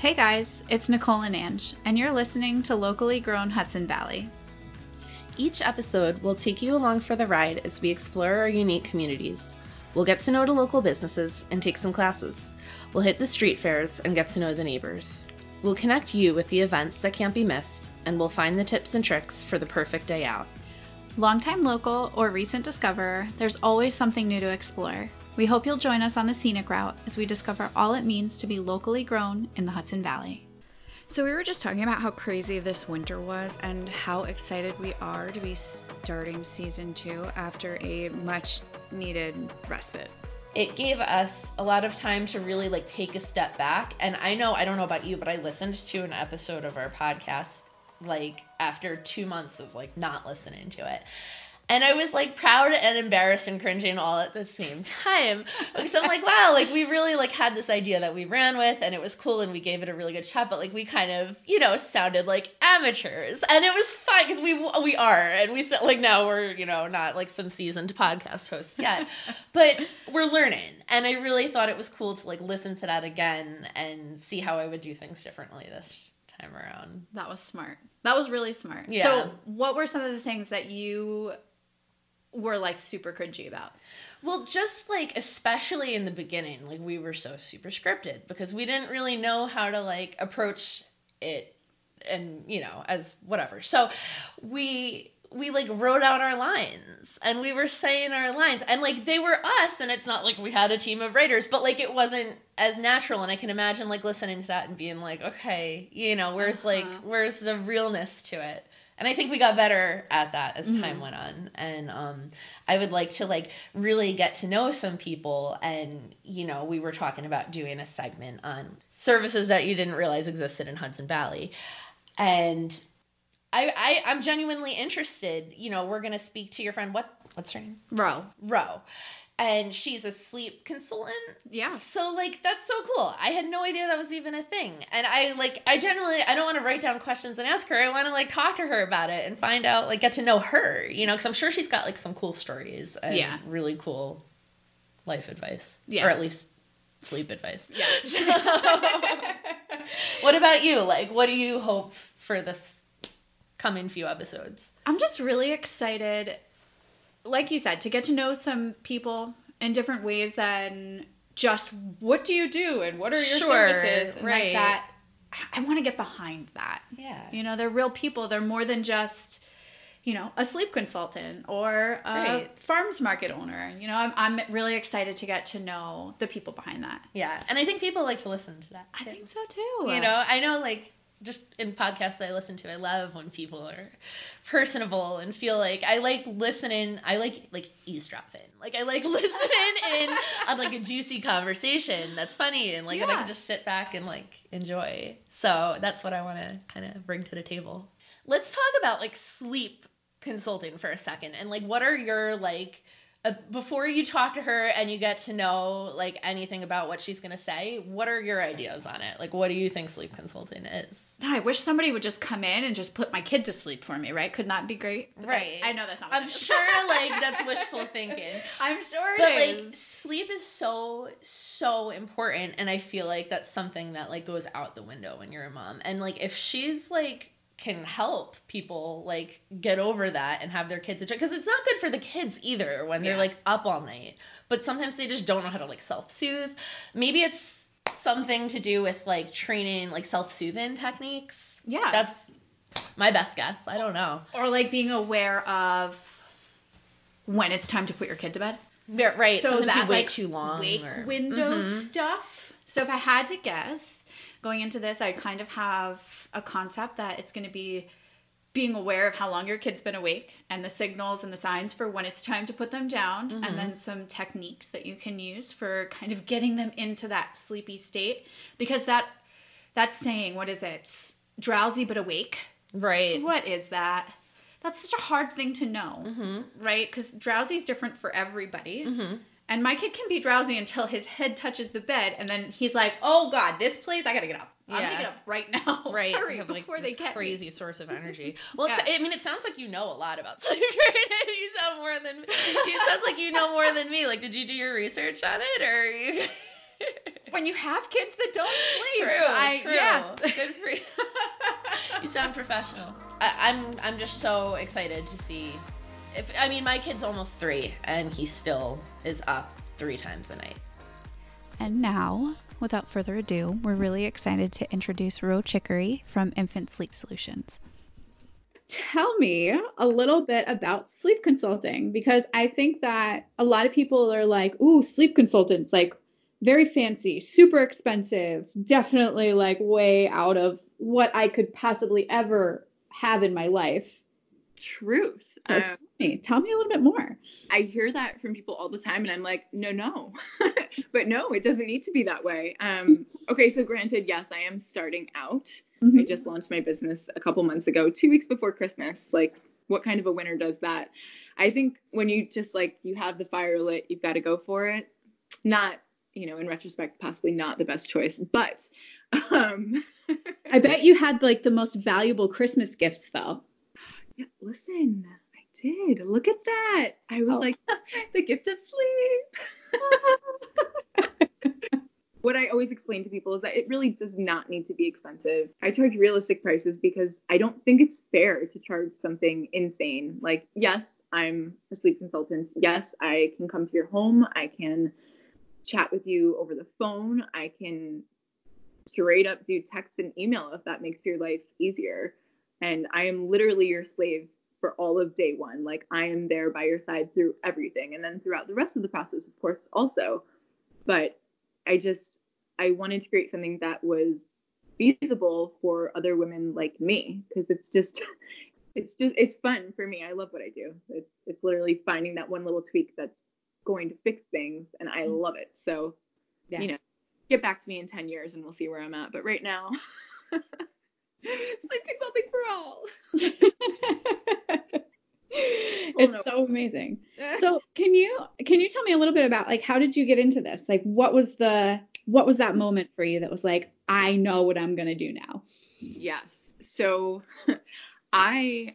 Hey guys, it's Nicole and Ange, and you're listening to Locally Grown Hudson Valley. Each episode will take you along for the ride as we explore our unique communities. We'll get to know the local businesses and take some classes. We'll hit the street fairs and get to know the neighbors. We'll connect you with the events that can't be missed, and we'll find the tips and tricks for the perfect day out. Longtime local or recent discoverer, there's always something new to explore. We hope you'll join us on the scenic route as we discover all it means to be locally grown in the Hudson Valley. So, we were just talking about how crazy this winter was and how excited we are to be starting season two after a much needed respite. It gave us a lot of time to really like take a step back. And I know, I don't know about you, but I listened to an episode of our podcast like after two months of like not listening to it. And I was like proud and embarrassed and cringing all at the same time. Because I'm like, wow, like we really like had this idea that we ran with and it was cool and we gave it a really good shot, but like we kind of, you know, sounded like amateurs. And it was fine because we we are and we said like now we're, you know, not like some seasoned podcast hosts yet. but we're learning. And I really thought it was cool to like listen to that again and see how I would do things differently this time around. That was smart. That was really smart. Yeah. So, what were some of the things that you were like super cringy about? Well, just like especially in the beginning, like we were so super scripted because we didn't really know how to like approach it and, you know, as whatever. So, we we like wrote out our lines and we were saying our lines and like they were us and it's not like we had a team of writers but like it wasn't as natural and i can imagine like listening to that and being like okay you know where's uh-huh. like where's the realness to it and i think we got better at that as time mm-hmm. went on and um, i would like to like really get to know some people and you know we were talking about doing a segment on services that you didn't realize existed in hudson valley and I, I I'm genuinely interested. You know, we're gonna speak to your friend. What what's her name? Ro. Ro. And she's a sleep consultant. Yeah. So like that's so cool. I had no idea that was even a thing. And I like I generally I don't want to write down questions and ask her. I want to like talk to her about it and find out like get to know her, you know, cuz I'm sure she's got like some cool stories and yeah. really cool life advice. Yeah. Or at least sleep advice. Yeah. what about you? Like what do you hope for this coming few episodes. I'm just really excited, like you said, to get to know some people in different ways than just what do you do and what are your sure, services and right. like that. I want to get behind that. Yeah. You know, they're real people. They're more than just, you know, a sleep consultant or a right. farms market owner. You know, I'm, I'm really excited to get to know the people behind that. Yeah. And I think people like to listen to that. Too. I think so too. You know, I know like just in podcasts I listen to, I love when people are personable and feel like I like listening. I like like eavesdropping. Like I like listening in on like a juicy conversation that's funny and like yeah. I can just sit back and like enjoy. So that's what I want to kind of bring to the table. Let's talk about like sleep consulting for a second and like what are your like uh, before you talk to her and you get to know like anything about what she's going to say what are your ideas on it? Like what do you think sleep consulting is? I wish somebody would just come in and just put my kid to sleep for me right? Could not be great? Right. I know that's not i'm sure like that's wishful thinking. I'm sure but like sleep is so so important and i feel like that's something that like goes out the window when you're a mom. And like if she's like can help people like get over that and have their kids because it's not good for the kids either when they're yeah. like up all night. But sometimes they just don't know how to like self-soothe. Maybe it's something to do with like training like self-soothing techniques. Yeah. That's my best guess. I don't know. Or like being aware of when it's time to put your kid to bed. Yeah, right. So Sometimes that wait like too long wake or... window mm-hmm. stuff. So if i had to guess going into this i kind of have a concept that it's going to be being aware of how long your kid's been awake and the signals and the signs for when it's time to put them down mm-hmm. and then some techniques that you can use for kind of getting them into that sleepy state. Because that that saying what is it? Drowsy but awake. Right. What is that? That's such a hard thing to know mm-hmm. right? Because drowsy is different for everybody. Mm-hmm. And my kid can be drowsy until his head touches the bed and then he's like oh god this place i gotta get up I'm gonna get up right now. Right. Hurry have, before like, they get crazy me. source of energy. Well, yeah. I mean, it sounds like you know a lot about sleep training. you sound more than. It sounds like you know more than me. Like, did you do your research on it, or you? when you have kids that don't sleep. True, I, true. Yes. Good for you. you sound professional. I, I'm I'm just so excited to see. If I mean, my kid's almost three, and he still is up three times a night. And now, without further ado, we're really excited to introduce Ro Chicory from Infant Sleep Solutions. tell me a little bit about sleep consulting because I think that a lot of people are like, ooh, sleep consultants, like very fancy, super expensive, definitely like way out of what I could possibly ever have in my life. Truth. So tell me, tell me a little bit more. I hear that from people all the time, and I'm like, no, no. but no, it doesn't need to be that way. Um, okay, so granted, yes, I am starting out. I Mhm. just launched my business a couple months ago, two weeks before Christmas. Like, what kind of a winner does that? I think when you just like you have the fire lit, you've got to go for it. Not, you know, in retrospect, possibly not the best choice, but um, I bet you had like the most valuable Christmas gifts though. Yeah, listen, I did. Look at that. I was Oh. like, the gift of sleep. what I always explain to people is that it really does not need to be expensive. I charge realistic prices because I don't think it's fair to charge something insane. Like, yes, I'm a sleep consultant. Yes, I can come to your home. I can chat with you over the phone. I can straight up do text and email if that makes your life easier. And I am literally your slave for all of day one. Like, I am there by your side through everything. And then throughout the rest of the process, of course, also. But I just I wanted to create something that was feasible for other women like me because it's just it's just it's fun for me. I love what I do. It's it's literally finding that one little tweak that's going to fix things and I mm-hmm. love it. So, Yeah. you know, get back to me in 10 years and we'll see where I'm at. But right now, sleep consulting for all. it's no. so amazing. So can you can you tell me a little bit about like how did you get into this? Like what was the what was that moment for you that was like I know what I'm gonna do now? Yes. So I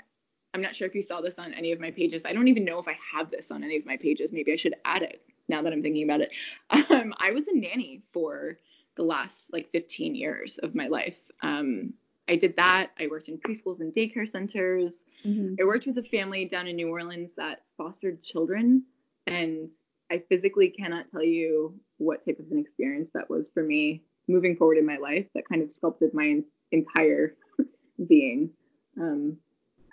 I'm not sure if you saw this on any of my pages. I don't even know if I have this on any of my pages. Maybe I should add it now that I'm thinking about it. Um, I was a nanny for the last like 15 years of my life. Um, I did that. I worked in preschools and daycare centers. I worked with a family down in New Orleans that fostered children, and I physically cannot tell you what type of an experience that was for me moving forward in my life. That kind of sculpted my en- entire being. Um,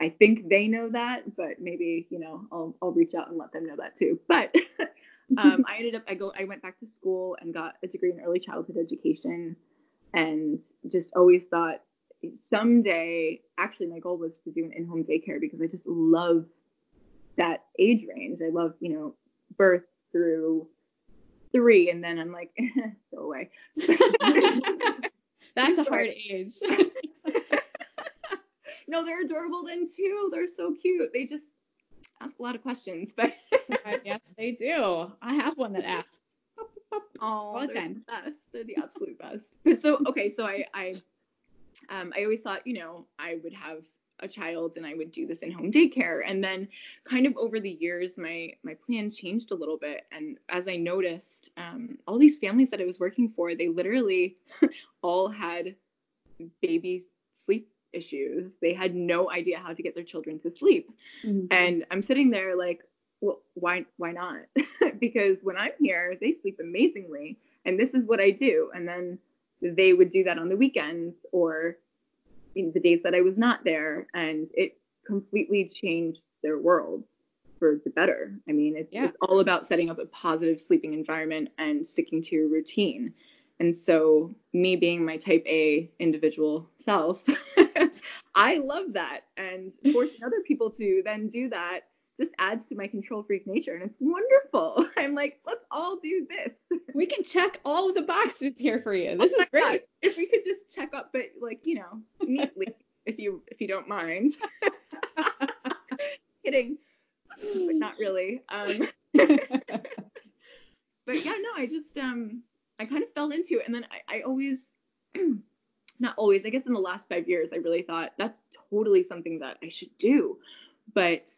I think they know that, but maybe you know I'll I'll reach out and let them know that too. But um, I ended up I go I went back to school and got a degree in early childhood education, and just always thought someday actually my goal was to do an in-home daycare because I just love that age range. I love you know birth through three, and then I'm like go away. That's a hard age. no, they're adorable then too. They're so cute. They just ask a lot of questions, but yes, they do. I have one that asks. oh, All the time. the best. They're the absolute best. But so okay, so I I um I always thought you know I would have a child and I would do this in-home daycare, and then kind of over the years my my plan changed a little bit, and as I noticed, um, all these families that I was working for, they literally all had baby sleep issues. They had no idea how to get their children to sleep. And I'm sitting there like, well, why why not? because when I'm here, they sleep amazingly, and this is what I do. And then they would do that on the weekends or in the days that I was not there, and it completely changed their worlds for the better. I mean, it's, Yeah. it's all about setting up a positive sleeping environment and sticking to your routine. And so, me being my type A individual self, I love that. And forcing other people to then do that just adds to my control freak nature. And it's wonderful. I'm like, let's all do this. We can check all of the boxes here for you. This Oh is my God, great. If we could just check up, but like, you know, neatly, if you if you don't mind. Kidding. But not really. Um but yeah, no, I just um I kind of fell into it and then I, I always not always, I guess in the last five years I really thought that's totally something that I should do. But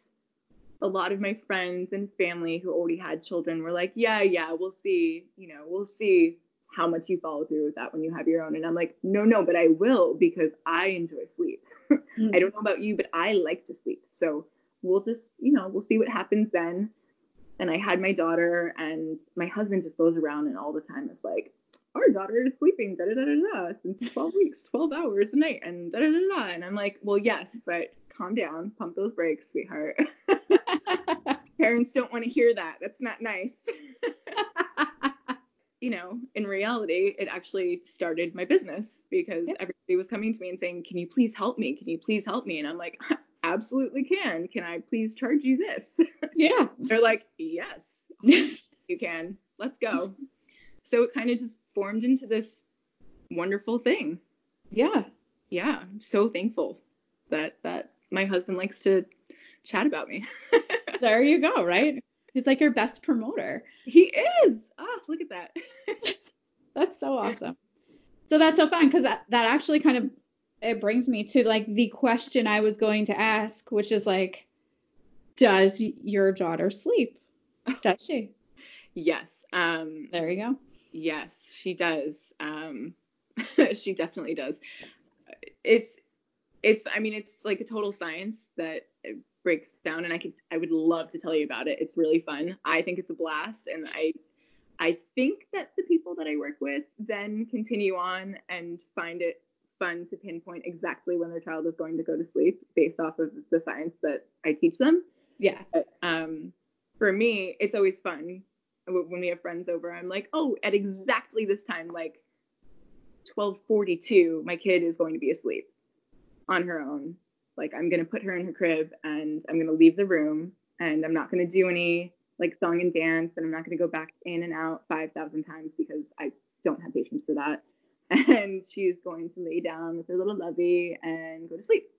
a lot of my friends and family who already had children were like, Yeah, yeah, we'll see, you know, we'll see how much you follow through with that when you have your own. And I'm like, no, no, but I will because I enjoy sleep. Mm. I don't know about you, but I like to sleep. So we'll just, you know, we'll see what happens then. And I had my daughter, and my husband just goes around and all the time is like, our daughter is sleeping da da da da da since 12 weeks, 12 hours a night, and da da da da. And I'm like, well, yes, but calm down, pump those brakes, sweetheart. Parents don't want to hear that. That's not nice. you know, in reality, it actually started my business because everybody was coming to me and saying, Can you please help me? Can you please help me? And I'm like, Absolutely can. Can I please charge you this? yeah. They're like, Yes, you can. Let's go. So it kind of just formed into this wonderful thing. Yeah. Yeah, I'm so thankful that that my husband likes to chat about me. There you go, right? He's like your best promoter. he is. Ah, look at that. That's so awesome. So that's so fun because that, that actually kind of it brings me to like the question I was going to ask, which is like, does your daughter sleep? Does she? yes. Um There you go. Yes, she does. Um, she definitely does. It's, it's. I mean, it's like a total science that breaks down, and I could, I would love to tell you about it. It's really fun. I think it's a blast, and I, I think that the people that I work with then continue on and find it fun to pinpoint exactly when their child is going to go to sleep based off of the science that I teach them. Yeah. But, um, for me, it's always fun when we have friends over. I'm like, oh, at exactly this time, like 12:42, my kid is going to be asleep on her own. Like I'm gonna put her in her crib and I'm gonna leave the room and I'm not gonna do any like song and dance and I'm not gonna go back in and out 5,000 times because I don't have patience for that. And she's going to lay down with her little lovey and go to sleep.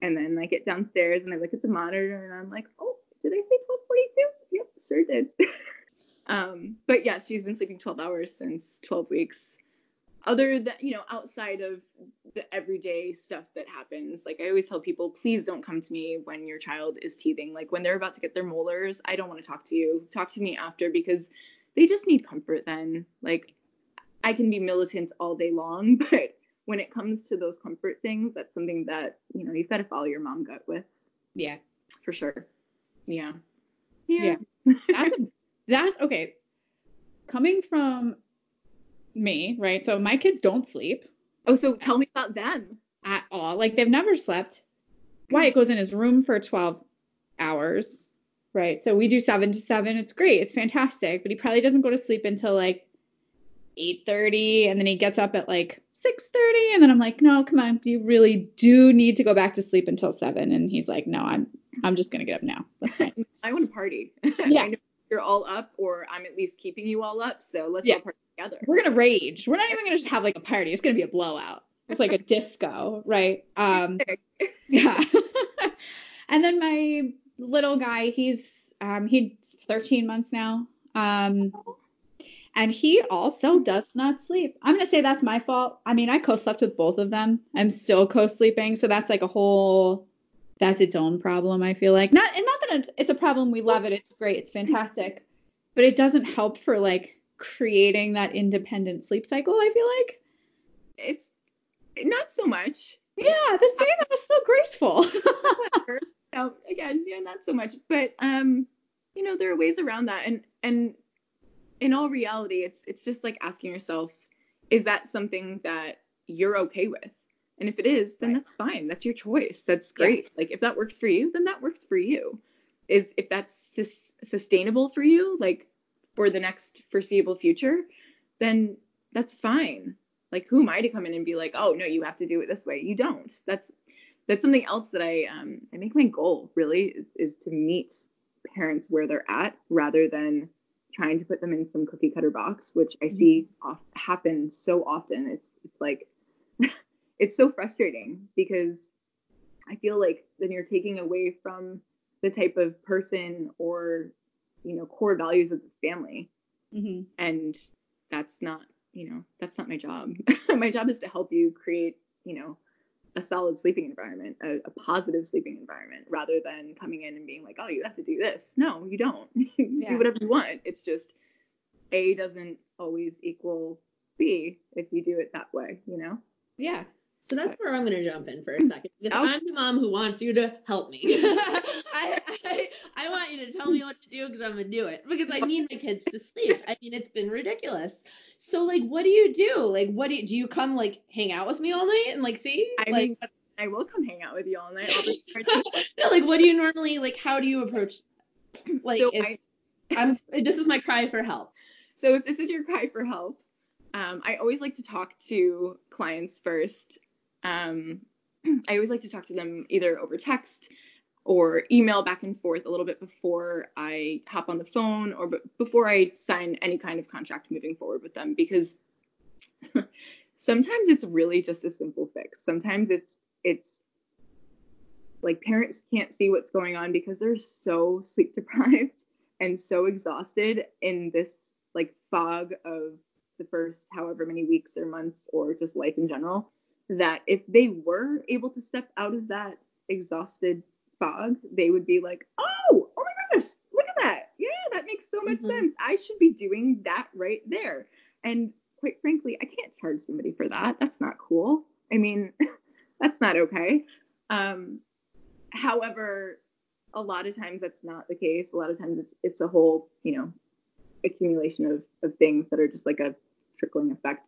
And then I get downstairs and I look at the monitor and I'm like, oh, did I say 12:42? Yep, sure did. um, but yeah, she's been sleeping 12 hours since 12 weeks. Other than you know, outside of the everyday stuff that happens, like I always tell people, please don't come to me when your child is teething. Like when they're about to get their molars, I don't want to talk to you. Talk to me after because they just need comfort then. Like I can be militant all day long, but when it comes to those comfort things, that's something that, you know, you've got to follow your mom gut with Yeah. for sure. Yeah. Yeah. That's that's okay. Coming from me, right? So my kids don't sleep Oh, so tell me about them. at all. Like they've never slept. Wyatt goes in his room for 12 hours, right? So we do 7 to 7. It's great. It's fantastic, but he probably doesn't go to sleep until like 8:30 and then he gets up at like 6:30 and then I'm like, "No, come on. You really do need to go back to sleep until 7." And he's like, "No, I'm I'm just going to get up now. That's fine." I want to party. Yeah. I know you're all up, or I'm at least keeping you all up. So let's Yeah. all party together. We're going to rage. We're not even going to just have like a party. It's going to be a blowout. It's like a disco, right? Um Yeah. and then my little guy, he's um he's 13 months now. Um and he also does not sleep. I'm gonna say that's my fault. I mean, I co-slept with both of them. I'm still co-sleeping, so that's like a whole that's its own problem, I feel like. Not and not that it's a problem, we love it, it's great, it's fantastic. But it doesn't help for like creating that independent sleep cycle, I feel like. It's not so much. Yeah, the same was so graceful. so again, yeah, not so much. But um, you know, there are ways around that. And and in all reality, it's it's just like asking yourself, is that something that you're okay with? And if it is, then Right. that's fine. That's your choice. That's Yeah. great. Like if that works for you, then that works for you. Is if that's sus- sustainable for you, like for the next foreseeable future, then that's fine. Like who am I to come in and be like, oh no, you have to do it this way? You don't. That's that's something else that I um I make my goal really is, is to meet parents where they're at rather than trying to put them in some cookie cutter box, which I see off, happen so often. It's it's like it's so frustrating because I feel like then you're taking away from the type of person or you know core values of the family hmm and that's not you know that's not my job my job is to help you create you know a solid sleeping environment a, a positive sleeping environment rather than coming in and being like oh you have to do this no you don't Yeah. do whatever you want it's just a doesn't always equal b if you do it that way, you know? Yeah. So that's where I'm gonna jump in for a second because Oh. I'm the mom who wants you to help me. I, I I want you to tell me what to do because I'm gonna do it because I need my kids to sleep. I mean, it's been ridiculous. So like, what do you do? Like, what do you do? You come like hang out with me all night and like see? I like, mean, I will come hang out with you all night. No, like what do you normally like? How do you approach? Like, so if I, I'm this is my cry for help. So if this is your cry for help, um, I always like to talk to clients first. Um, I always like to talk to them either over text or email back and forth a little bit before I hop on the phone or b- before I sign any kind of contract moving forward with them because sometimes it's really just a simple fix. Sometimes it's it's like parents can't see what's going on because they're so sleep deprived and so exhausted in this like fog of the first however many weeks or months or just life in general that if they were able to step out of that exhausted fog they would be like oh oh my gosh look at that. Yeah that makes so much Mhm. sense. I should be doing that right there. And quite frankly i can't charge somebody for that. That's not cool. I mean that's not okay. Um however a lot of times that's not the case. A lot of times it's it's a whole you know accumulation of, of things that are just like a trickling effect.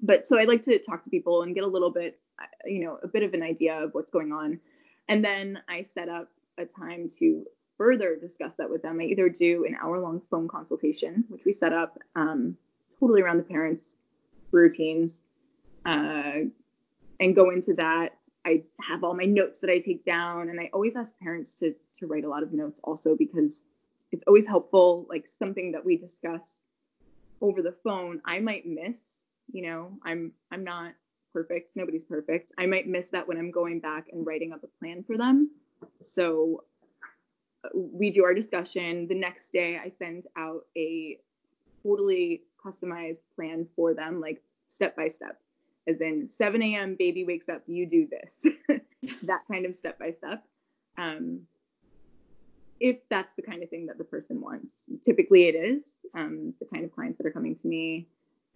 But so I like to talk to people and get a little bit, uh, you know, a bit of an idea of what's going on. And then I set up a time to further discuss that with them. I either do an hour long phone consultation, which we set up um, totally around the parents' routines, uh, and go into that. I have all my notes that I take down, and I always ask parents to to write a lot of notes also because it's always helpful like something that we discuss over the phone i might miss you know i'm i'm not perfect. Nobody's perfect. I might miss that when i'm going back and writing up a plan for them. So we do our discussion. The next day i send out a totally customized plan for them like step by step. As in 7 a.m baby wakes up you do this. That kind of step by step. Um, if that's the kind of thing that the person wants. Typically, it is. Um, the kind of clients that are coming to me,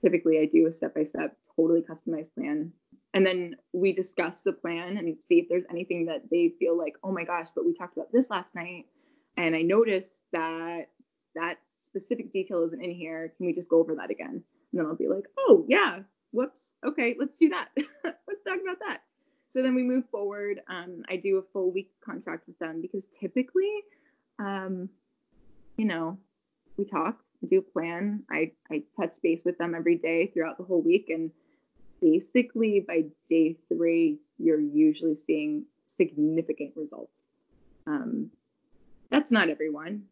typically, I do a step by step, totally customized plan. And then we discuss the plan and see if there's anything that they feel like, oh my gosh, but we talked about this last night. And I noticed that that specific detail isn't in here. Can we just go over that again? And then I'll be like, oh, yeah, whoops. Okay, let's do that. let's talk about that. So then we move forward. Um, I do a full week contract with them because typically, um, you know, we talk, do plan. I, I touch base with them every day throughout the whole week. And basically by day three, you're usually seeing significant results. Um, that's not everyone.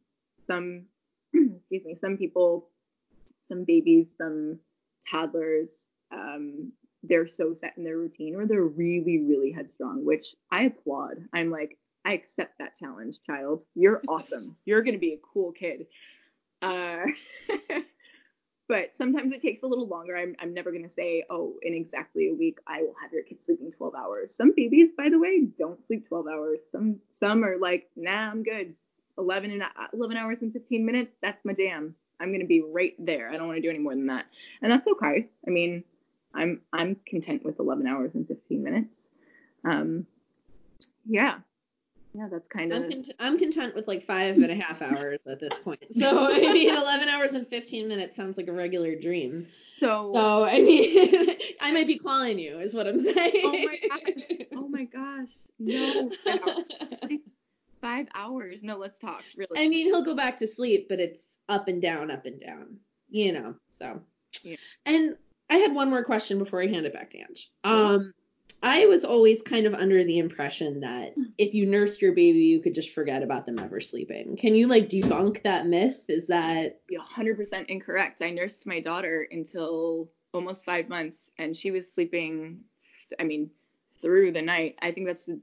Some, excuse me, some people, some babies, some toddlers, um, they're so set in their routine or they're really, really headstrong, which I applaud. I'm like, I accept that challenge, child. You're awesome. You're going to be a cool kid. Uh, but sometimes it takes a little longer. I'm, I'm never going to say, oh, in exactly a week, I will have your kid sleeping 12 hours. Some babies, by the way, don't sleep 12 hours. Some some are like, nah, I'm good. 11 and 11 hours and 15 minutes, that's my jam. I'm going to be right there. I don't want to do any more than that. And that's okay. I mean, I'm I'm content with 11 hours and 15 minutes. Um, yeah, yeah, that's kind of. I'm, cont- I'm content with like five and a half hours at this point. So I mean, 11 hours and 15 minutes sounds like a regular dream. so. So I mean, I might be calling you, is what I'm saying. oh my gosh! Oh my gosh! No, five hours. No, let's talk. Really. I mean, he'll go back to sleep, but it's up and down, up and down. You know. So. Yeah. And I had one more question before I hand it back to Ange. Um, I was always kind of under the impression that if you nursed your baby, you could just forget about them ever sleeping. Can you like debunk that myth? Is that be 100% incorrect. I nursed my daughter until almost five months, and she was sleeping. I mean, through the night. I think that's the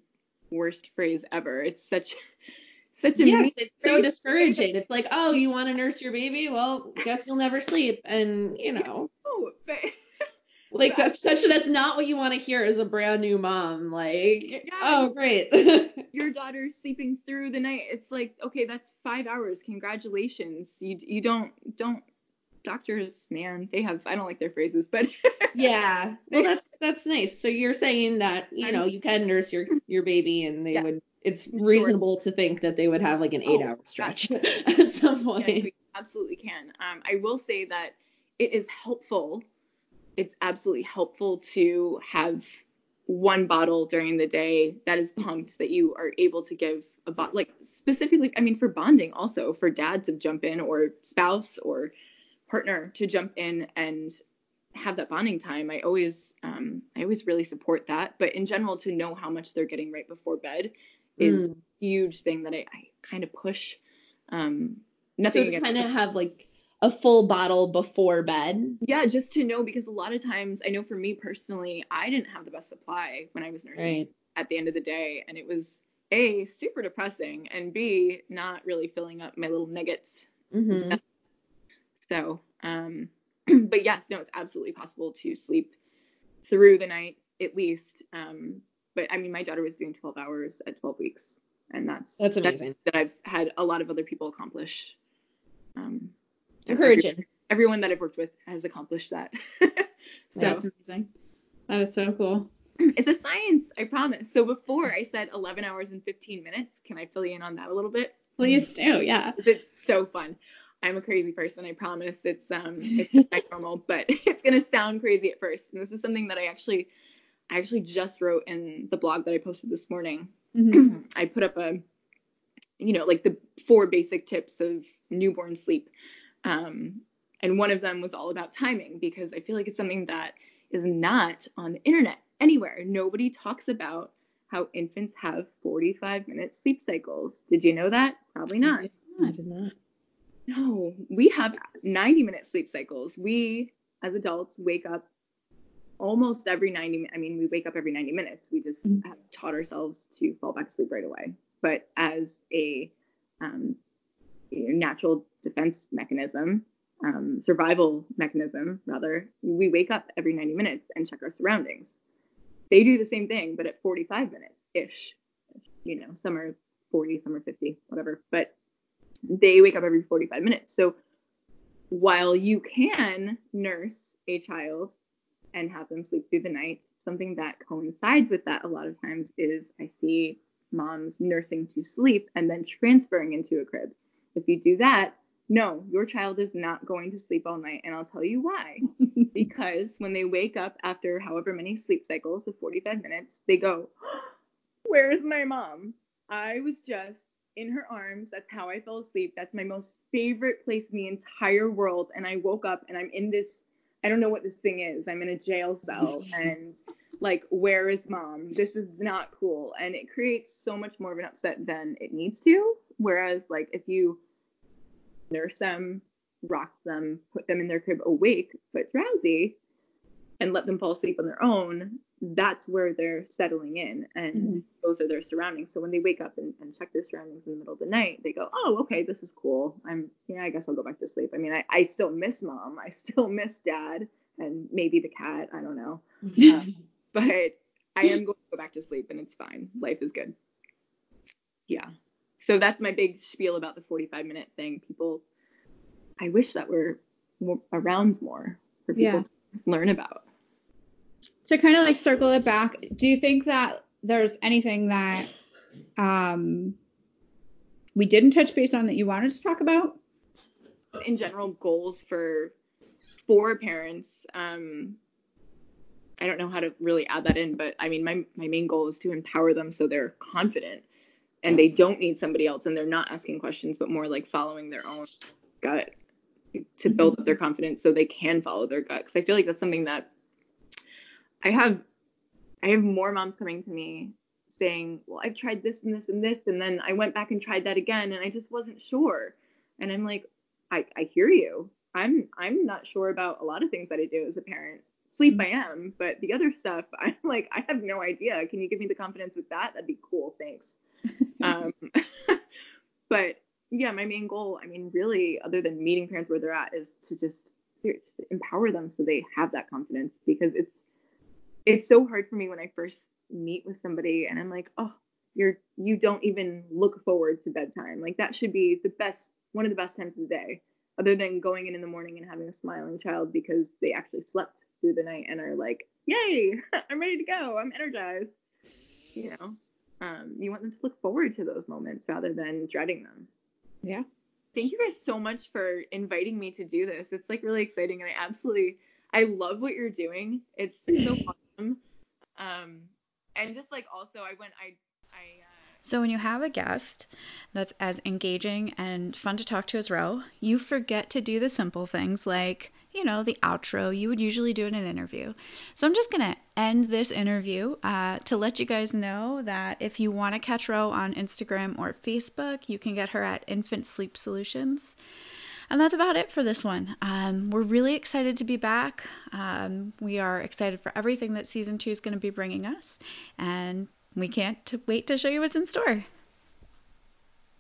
worst phrase ever. It's such such a yes, it's so discouraging. It's like, oh, you want to nurse your baby? Well, guess you'll never sleep. And you know, Oh, but like that's such that's not what you want to hear as a brand new mom. Like, Yeah. oh, great. your daughter's sleeping through the night. It's like, okay, that's five hours. Congratulations. You you don't don't doctors, man, they have I don't like their phrases, but yeah. Well, that's that's nice. So you're saying that you know you can nurse your your baby, and they Yeah. would. It's reasonable to think that they would have like an eight hour stretch at some Yeah, point. we absolutely can. Um, I will say that it is helpful. It's absolutely helpful to have one bottle during the day that is pumped that you are able to give a bot like specifically I mean for bonding also for dad to jump in or spouse or partner to jump in and have that bonding time. I always um, I always really support that. But in general to know how much they're getting right before bed is Mm. a huge thing that I, I kind of push. Um, So nothing to kind of have like a full bottle before bed. yeah, just to know because a lot of times I know for me personally, I didn't have the best supply when I was nursing Right. at the end of the day, and it was a super depressing, and b not really filling up my little nuggets. hmm So, um, but yes, no, it's absolutely possible to sleep through the night at least. Um, but I mean, my daughter was doing 12 hours at 12 weeks, and that's That's amazing. that I've had a lot of other people accomplish. Um, Encouraging. everyone that I've worked with has accomplished that. so That's amazing. That is so cool. it's a science, I promise. So before I said 11 hours and 15 minutes. Can I fill you in on that a little bit? Please do, yeah. It's so fun. I'm a crazy person, I promise. It's um it's not normal, but it's gonna sound crazy at first. And this is something that I actually I actually just wrote in the blog that I posted this morning. Mhm. I put up a, you know, like the four basic tips of newborn sleep. Um, and one of them was all about timing because I feel like it's something that is not on the internet anywhere. Nobody talks about how infants have 45 minute sleep cycles. Did you know that? Probably not. I did not. No, we have 90 minute sleep cycles. We, as adults, wake up almost every 90 I mean, we wake up every 90 minutes. We just Mhm. have taught ourselves to fall back asleep right away. But as a um, natural defense mechanism, um, survival mechanism, rather, we wake up every 90 minutes and check our surroundings. They do the same thing, but at 45 minutes ish. You know, some are 40, some are 50, whatever. But they wake up every 45 minutes. So while you can nurse a child and have them sleep through the night, something that coincides with that a lot of times is I see moms nursing to sleep and then transferring into a crib. If you do that, no, your child is not going to sleep all night. And I'll tell you why. because when they wake up after however many sleep cycles of 45 minutes, they go, Where's my mom? I was just in her arms. That's how I fell asleep. That's my most favorite place in the entire world. And I woke up and I'm in this, I don't know what this thing is. I'm in a jail cell and like, where is mom? This is not cool. And it creates so much more of an upset than it needs to. Whereas, like, if you nurse them, rock them, put them in their crib awake but drowsy, and let them fall asleep on their own, that's where they're settling in and Mhm. those are their surroundings. So when they wake up and, and check their surroundings in the middle of the night, they go, Oh, okay, this is cool. I'm yeah, I guess I'll go back to sleep. I mean, I, I still miss mom. I still miss dad and maybe the cat. I don't know. Um, but I am going to go back to sleep and it's fine. Life is good. Yeah. So that's my big spiel about the 45 minute thing. People, I wish that were more, around more for people Yeah. to learn about. to kind of like circle it back, do you think that there's anything that um, we didn't touch base on that you wanted to talk about? in general goals for for parents um i don't know how to really add that in but i mean my my main goal is to empower them so they're confident and they don't need somebody else and they're not asking questions but more like following their own gut to build up mm-hmm. their confidence so they can follow their gut because i feel like that's something that i have i have more moms coming to me saying well i've tried this and this and this and then i went back and tried that again and i just wasn't sure and i'm like I, I hear you. I'm I'm not sure about a lot of things that I do as a parent. Sleep mm-hmm. I am, but the other stuff I'm like I have no idea. Can you give me the confidence with that? That'd be cool. Thanks. Um, but yeah, my main goal, I mean, really, other than meeting parents where they're at, is to just empower them so they have that confidence because it's it's so hard for me when I first meet with somebody and I'm like, oh, you're you don't even look forward to bedtime. Like that should be the best one of the best times of the day. other than going in in the morning and having a smiling child because they actually slept through the night and are like, "Yay, I'm ready to go. I'm energized." You know, um, you want them to look forward to those moments rather than dreading them. Yeah. Thank you guys so much for inviting me to do this. It's like really exciting, and I absolutely I love what you're doing. It's so awesome. Um, and just like also, I went I I. Uh, So when you have a guest that's as engaging and fun to talk to as Ro, you forget to do the simple things like, you know, the outro you would usually do in an interview. So I'm just going to end this interview uh, to let you guys know that if you want to catch Ro on Instagram or Facebook, you can get her at Infant Sleep Solutions. And that's about it for this one. Um, we're really excited to be back. Um, we are excited for everything that season two is going to be bringing us. And we can't t- wait to show you what's in store.